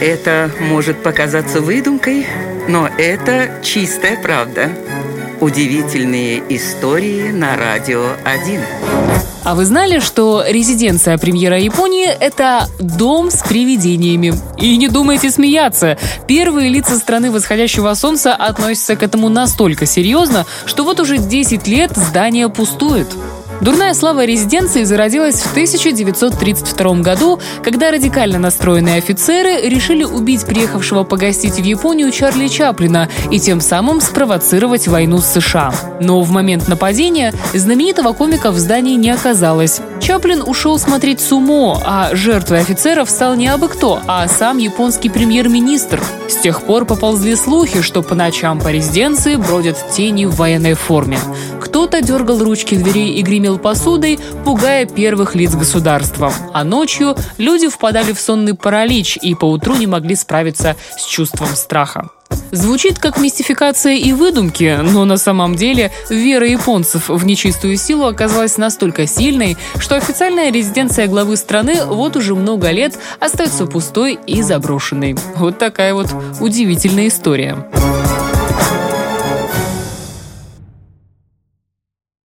Это может показаться выдумкой, но это чистая правда. Удивительные истории на радио 1. А вы знали, что резиденция премьера Японии – это дом с привидениями? И не думайте смеяться. Первые лица страны восходящего солнца относятся к этому настолько серьезно, что вот уже 10 лет здание пустует. Дурная слава резиденции зародилась в 1932 году, когда радикально настроенные офицеры решили убить приехавшего погостить в Японию Чарли Чаплина и тем самым спровоцировать войну с США. Но в момент нападения знаменитого комика в здании не оказалось. Чаплин ушел смотреть сумо, а жертвой офицеров стал не абы кто, а сам японский премьер-министр. С тех пор поползли слухи, что по ночам по резиденции бродят тени в военной форме. Кто-то дергал ручки дверей и гремел посудой, пугая первых лиц государства. А ночью люди впадали в сонный паралич и поутру не могли справиться с чувством страха. Звучит как мистификация и выдумки, но на самом деле вера японцев в нечистую силу оказалась настолько сильной, что официальная резиденция главы страны вот уже много лет остается пустой и заброшенной. Вот такая вот удивительная история.